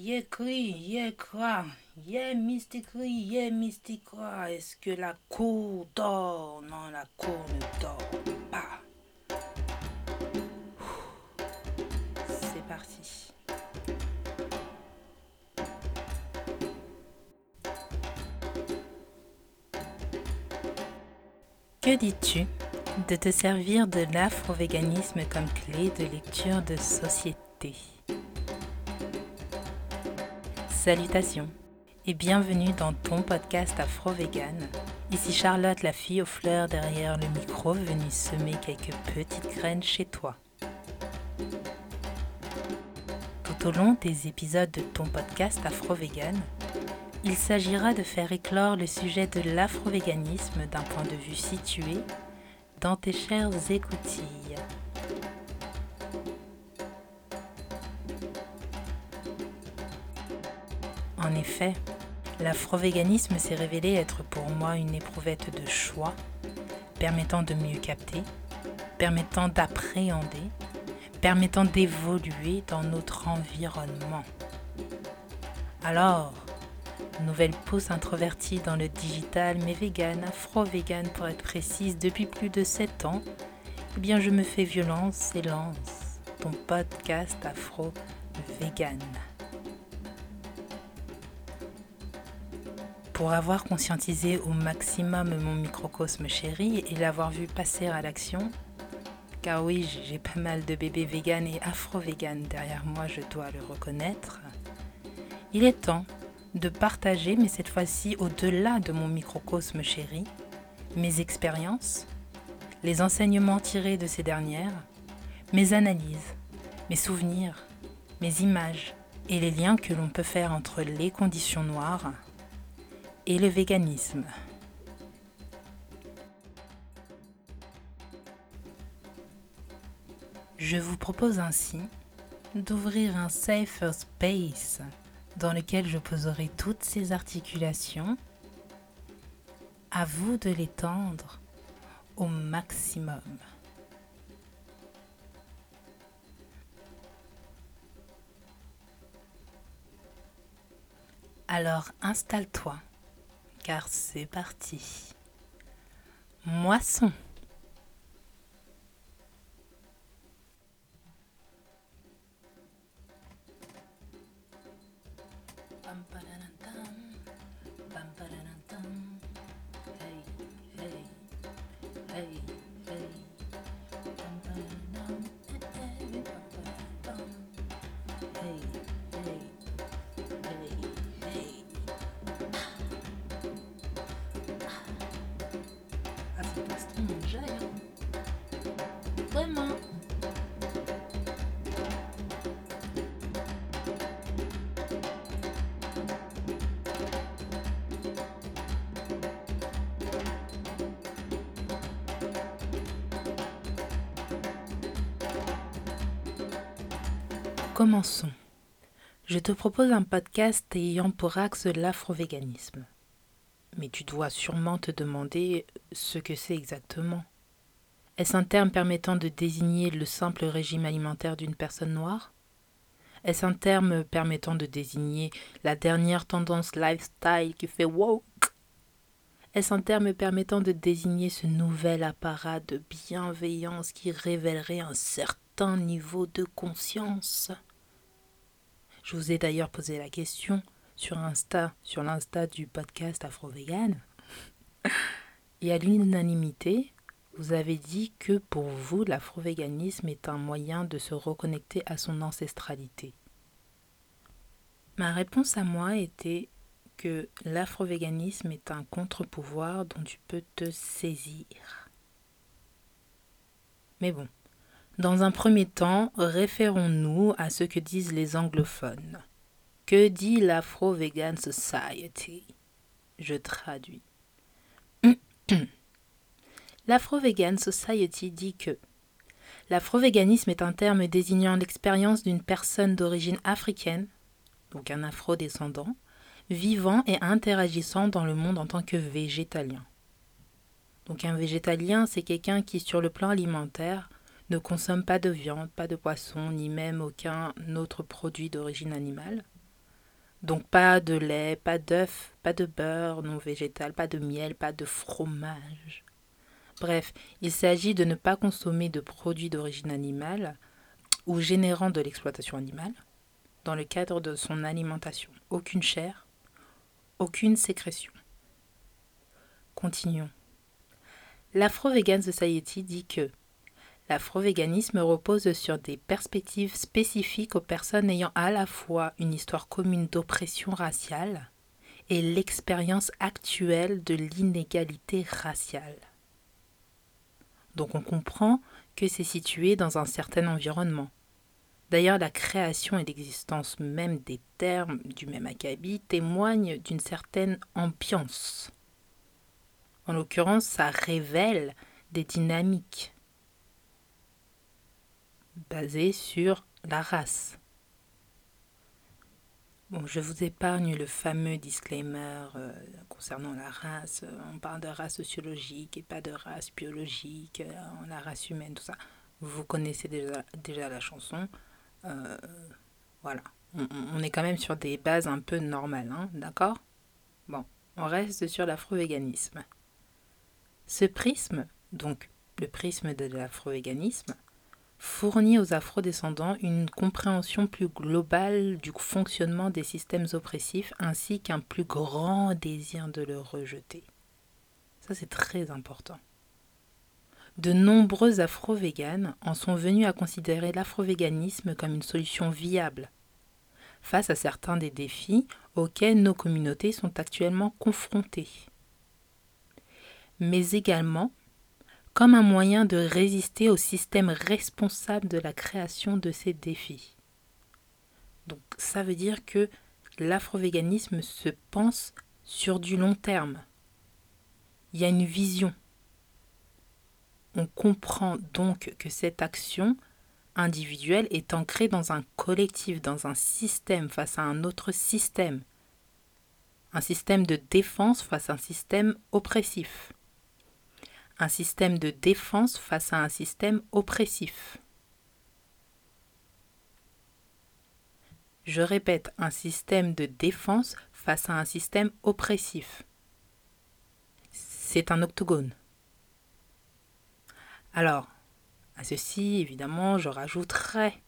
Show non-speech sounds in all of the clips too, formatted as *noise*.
Yé cra, yé mysticry, yé mysticra. Est-ce que la cour dort? Non, la cour ne dort pas. C'est parti. Que dis-tu de te servir de l'afro-véganisme comme clé de lecture de société? Salutations et bienvenue dans ton podcast Afro-Vegan. Ici Charlotte, la fille aux fleurs derrière le micro, venue semer quelques petites graines chez toi. Tout au long des épisodes de ton podcast Afro-Vegan, il s'agira de faire éclore le sujet de l'afro-véganisme d'un point de vue situé dans tes chères écoutilles. En effet, l'afro-véganisme s'est révélé être pour moi une éprouvette de choix, permettant de mieux capter, permettant d'appréhender, permettant d'évoluer dans notre environnement. Alors, Nouvelle pousse introvertie dans le digital, mais vegan, afro-vegan pour être précise, depuis plus de 7 ans, eh bien je me fais violence et lance ton podcast afro-vegan. Pour avoir conscientisé au maximum mon microcosme chéri et l'avoir vu passer à l'action, car oui, j'ai pas mal de bébés vegan et afro-vegan derrière moi, je dois le reconnaître, il est temps de partager, mais cette fois-ci au-delà de mon microcosme chéri, mes expériences, les enseignements tirés de ces dernières, mes analyses, mes souvenirs, mes images et les liens que l'on peut faire entre les conditions noires et le véganisme. Je vous propose ainsi d'ouvrir un safer space dans lequel je poserai toutes ces articulations. À vous de l'étendre au maximum. Alors installe-toi, car c'est parti. Moisson. Commençons. Je te propose un podcast ayant pour axe l'afro-véganisme. Mais tu dois sûrement te demander ce que c'est exactement. Est-ce un terme permettant de désigner le simple régime alimentaire d'une personne noire? Est-ce un terme permettant de désigner la dernière tendance lifestyle qui fait woke? Est-ce un terme permettant de désigner ce nouvel apparat de bienveillance qui révélerait un certain niveau de conscience? Je vous ai d'ailleurs posé la question sur Insta, sur l'Insta du podcast Afro Vegan. *laughs* Et à l'unanimité, vous avez dit que pour vous, l'afro-véganisme est un moyen de se reconnecter à son ancestralité. Ma réponse à moi était que l'afro-véganisme est un contre-pouvoir dont tu peux te saisir. Mais bon, dans un premier temps, référons-nous à ce que disent les anglophones. Que dit l'Afro-Vegan Society? Je traduis. *clears throat* L'Afro-Vegan Society dit que l'afro-véganisme est un terme désignant l'expérience d'une personne d'origine africaine, donc un afro-descendant, vivant et interagissant dans le monde en tant que végétalien. Donc un végétalien, c'est quelqu'un qui, sur le plan alimentaire, ne consomme pas de viande, pas de poisson, ni même aucun autre produit d'origine animale. Donc pas de lait, pas d'œufs, pas de beurre non végétal, pas de miel, pas de fromage. Bref, il s'agit de ne pas consommer de produits d'origine animale ou générant de l'exploitation animale dans le cadre de son alimentation. Aucune chair, aucune sécrétion. Continuons. L'Afro-Vegan Society dit que l'afro-véganisme repose sur des perspectives spécifiques aux personnes ayant à la fois une histoire commune d'oppression raciale et l'expérience actuelle de l'inégalité raciale. Donc on comprend que c'est situé dans un certain environnement. D'ailleurs, la création et l'existence même des termes du même acabit témoignent d'une certaine ambiance. En l'occurrence, ça révèle des dynamiques basées sur la race. Bon, je vous épargne le fameux disclaimer euh, concernant la race. On parle de race sociologique et pas de race biologique, euh, la race humaine, tout ça. Vous connaissez déjà, la chanson. Euh, voilà. On, est quand même sur des bases un peu normales, hein, d'accord? Bon, on reste sur l'afro-véganisme. Ce prisme, donc le prisme de l'afro-véganisme, fournit aux afro-descendants une compréhension plus globale du fonctionnement des systèmes oppressifs ainsi qu'un plus grand désir de le rejeter. Ça, c'est très important. De nombreux afro-véganes en sont venus à considérer l'afro-véganisme comme une solution viable face à certains des défis auxquels nos communautés sont actuellement confrontées, mais également comme un moyen de résister au système responsable de la création de ces défis. Donc ça veut dire que l'afro-véganisme se pense sur du long terme. Il y a une vision on comprend donc que cette action individuelle est ancrée dans un collectif, dans un système face à un autre système. Un système de défense face à un système oppressif. Un système de défense face à un système oppressif. Je répète, un système de défense face à un système oppressif. C'est un octogone. Alors, à ceci, évidemment, je rajouterai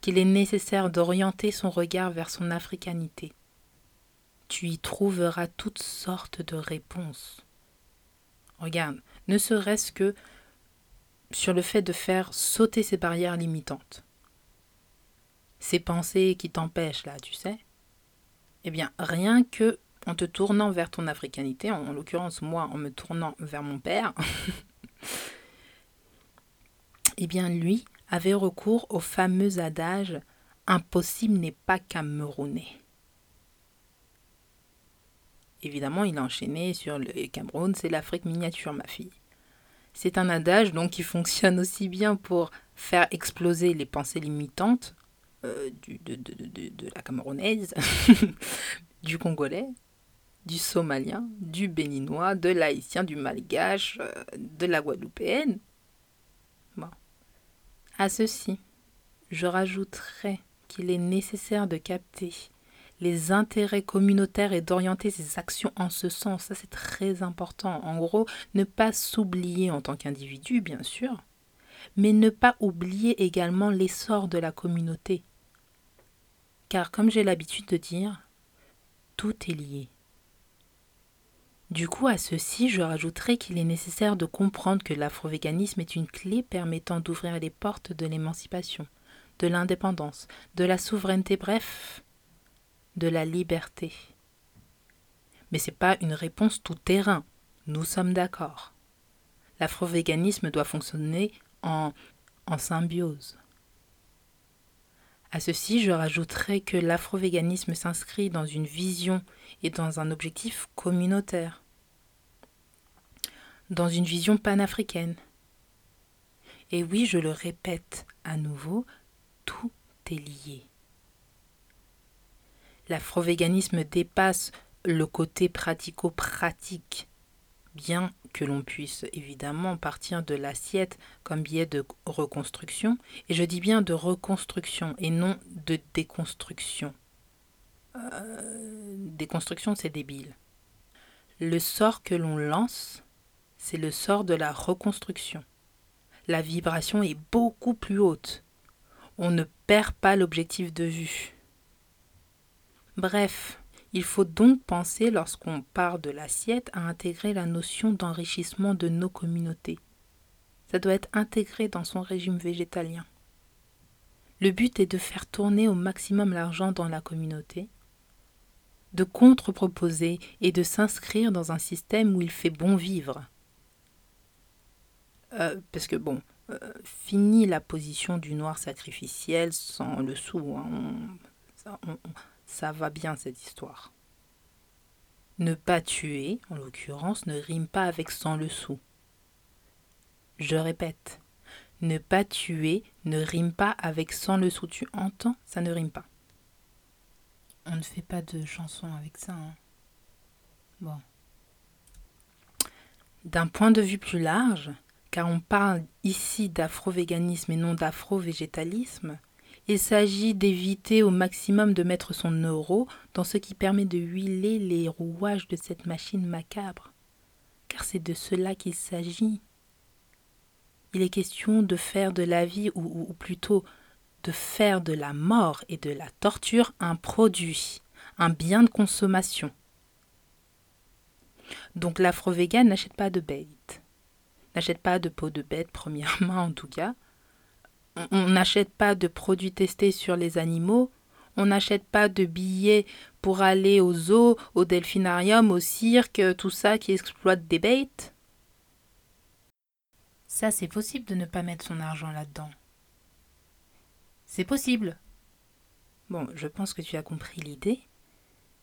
qu'il est nécessaire d'orienter son regard vers son africanité. Tu y trouveras toutes sortes de réponses. Regarde, ne serait-ce que sur le fait de faire sauter ces barrières limitantes. Ces pensées qui t'empêchent là, tu sais Eh bien, rien que en te tournant vers ton africanité, en l'occurrence moi en me tournant vers mon père, *laughs* eh bien lui avait recours au fameux adage Impossible n'est pas camerounais. Évidemment, il a enchaîné sur le Cameroun, c'est l'Afrique miniature, ma fille. C'est un adage donc qui fonctionne aussi bien pour faire exploser les pensées limitantes euh, du, de, la camerounaise, *laughs* du congolais, du somalien, du béninois, de l'haïtien, du malgache, euh, de la guadeloupéenne, à ceci, je rajouterai qu'il est nécessaire de capter les intérêts communautaires et d'orienter ses actions en ce sens. Ça, c'est très important. En gros, ne pas s'oublier en tant qu'individu, bien sûr, mais ne pas oublier également l'essor de la communauté. Car, comme j'ai l'habitude de dire, tout est lié. Du coup, à ceci, je rajouterai qu'il est nécessaire de comprendre que l'afrovéganisme est une clé permettant d'ouvrir les portes de l'émancipation, de l'indépendance, de la souveraineté, bref, de la liberté. Mais ce n'est pas une réponse tout terrain, nous sommes d'accord. L'afrovéganisme doit fonctionner en, en symbiose. À ceci, je rajouterai que l'afrovéganisme s'inscrit dans une vision et dans un objectif communautaire dans une vision panafricaine. Et oui, je le répète à nouveau, tout est lié. L'afrovéganisme dépasse le côté pratico-pratique, bien que l'on puisse évidemment partir de l'assiette comme biais de reconstruction, et je dis bien de reconstruction et non de déconstruction. euh, déconstruction, c'est débile. Le sort que l'on lance, c'est le sort de la reconstruction. La vibration est beaucoup plus haute. On ne perd pas l'objectif de vue. Bref, il faut donc penser lorsqu'on part de l'assiette à intégrer la notion d'enrichissement de nos communautés. Ça doit être intégré dans son régime végétalien. Le but est de faire tourner au maximum l'argent dans la communauté, de contre-proposer et de s'inscrire dans un système où il fait bon vivre. Euh, parce que bon, euh, la position du noir sacrificiel sans le sou. Hein, va bien cette histoire. Ne pas tuer, en l'occurrence, ne rime pas avec sans le sou. Je répète, ne pas tuer ne rime pas avec sans le sou. Tu entends? Ça ne rime pas. On ne fait pas de chanson avec ça. Hein. Bon. D'un point de vue plus large, car on parle ici d'afro-véganisme et non d'afro-végétalisme, il s'agit d'éviter au maximum de mettre son euro dans ce qui permet de huiler les rouages de cette machine macabre. Car c'est de cela qu'il s'agit. Il est question de faire de la vie, ou, plutôt de faire de la mort et de la torture un produit, un bien de consommation. Donc l'afro-vegan n'achète pas de bête, n'achète pas de peau de bête, premièrement en tout cas. On n'achète pas de produits testés sur les animaux. On n'achète pas de billets pour aller au zoo, au delphinarium, au cirque, tout ça qui exploite des bêtes. Ça, c'est possible de ne pas mettre son argent là-dedans. C'est possible. Bon, je pense que tu as compris l'idée.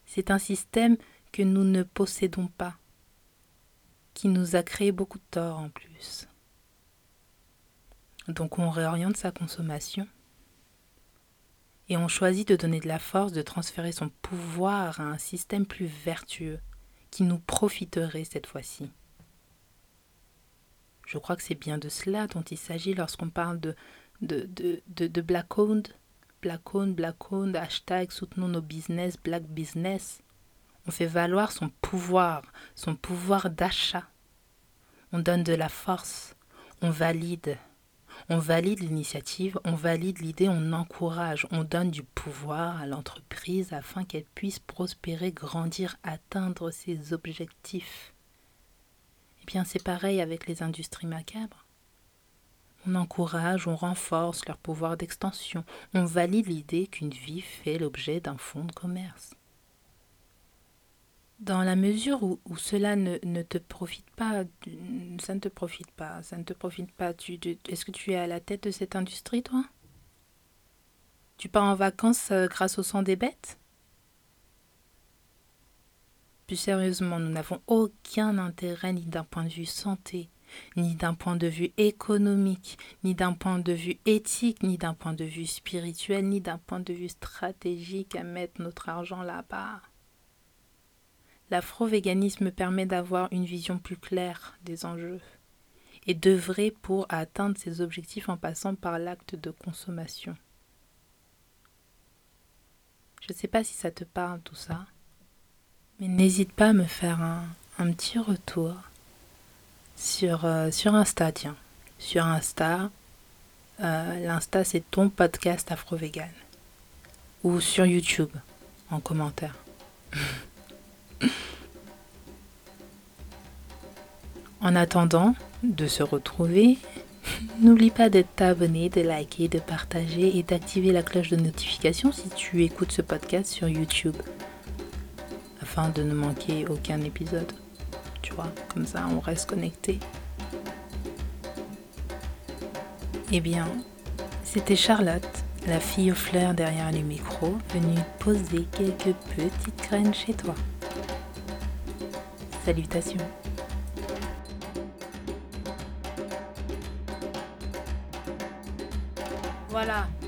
C'est un système que nous ne possédons pas, qui nous a créé beaucoup de tort en plus. Donc on réoriente sa consommation et on choisit de donner de la force, de transférer son pouvoir à un système plus vertueux qui nous profiterait cette fois-ci. Je crois que c'est bien de cela dont il s'agit lorsqu'on parle de de, de, de, Black Owned. Black Owned, Black Owned, hashtag soutenons nos business, Black Business. On fait valoir son pouvoir, son pouvoir d'achat. On donne de la force, on valide. On valide l'initiative, on valide l'idée, on encourage, on donne du pouvoir à l'entreprise afin qu'elle puisse prospérer, grandir, atteindre ses objectifs. Eh bien, c'est pareil avec les industries macabres. On encourage, on renforce leur pouvoir d'extension, on valide l'idée qu'une vie fait l'objet d'un fonds de commerce. Dans la mesure où, cela ne, te profite pas, ça ne te profite pas, ça ne te profite pas. Est-ce que tu es à la tête de cette industrie, toi? Tu pars en vacances euh, grâce au sang des bêtes? Plus sérieusement, nous n'avons aucun intérêt ni d'un point de vue santé, ni d'un point de vue économique, ni d'un point de vue éthique, ni d'un point de vue spirituel, ni d'un point de vue stratégique à mettre notre argent là-bas. L'afro-véganisme permet d'avoir une vision plus claire des enjeux et d'œuvrer pour atteindre ses objectifs en passant par l'acte de consommation. Je ne sais pas si ça te parle tout ça, mais n'hésite pas à me faire un, petit retour sur, euh, sur Insta, tiens. Sur Insta, euh, l'Insta c'est ton podcast Afro-Vegan. Ou sur YouTube, en commentaire. *laughs* en attendant de se retrouver, *laughs* n'oublie pas d'être abonné, de liker, de partager et d'activer la cloche de notification si tu écoutes ce podcast sur YouTube, afin de ne manquer aucun épisode comme ça on reste connecté. Eh bien, c'était Charlotte, la fille aux fleurs derrière le micro, venue poser quelques petites graines chez toi. Salutations. Voilà. Voilà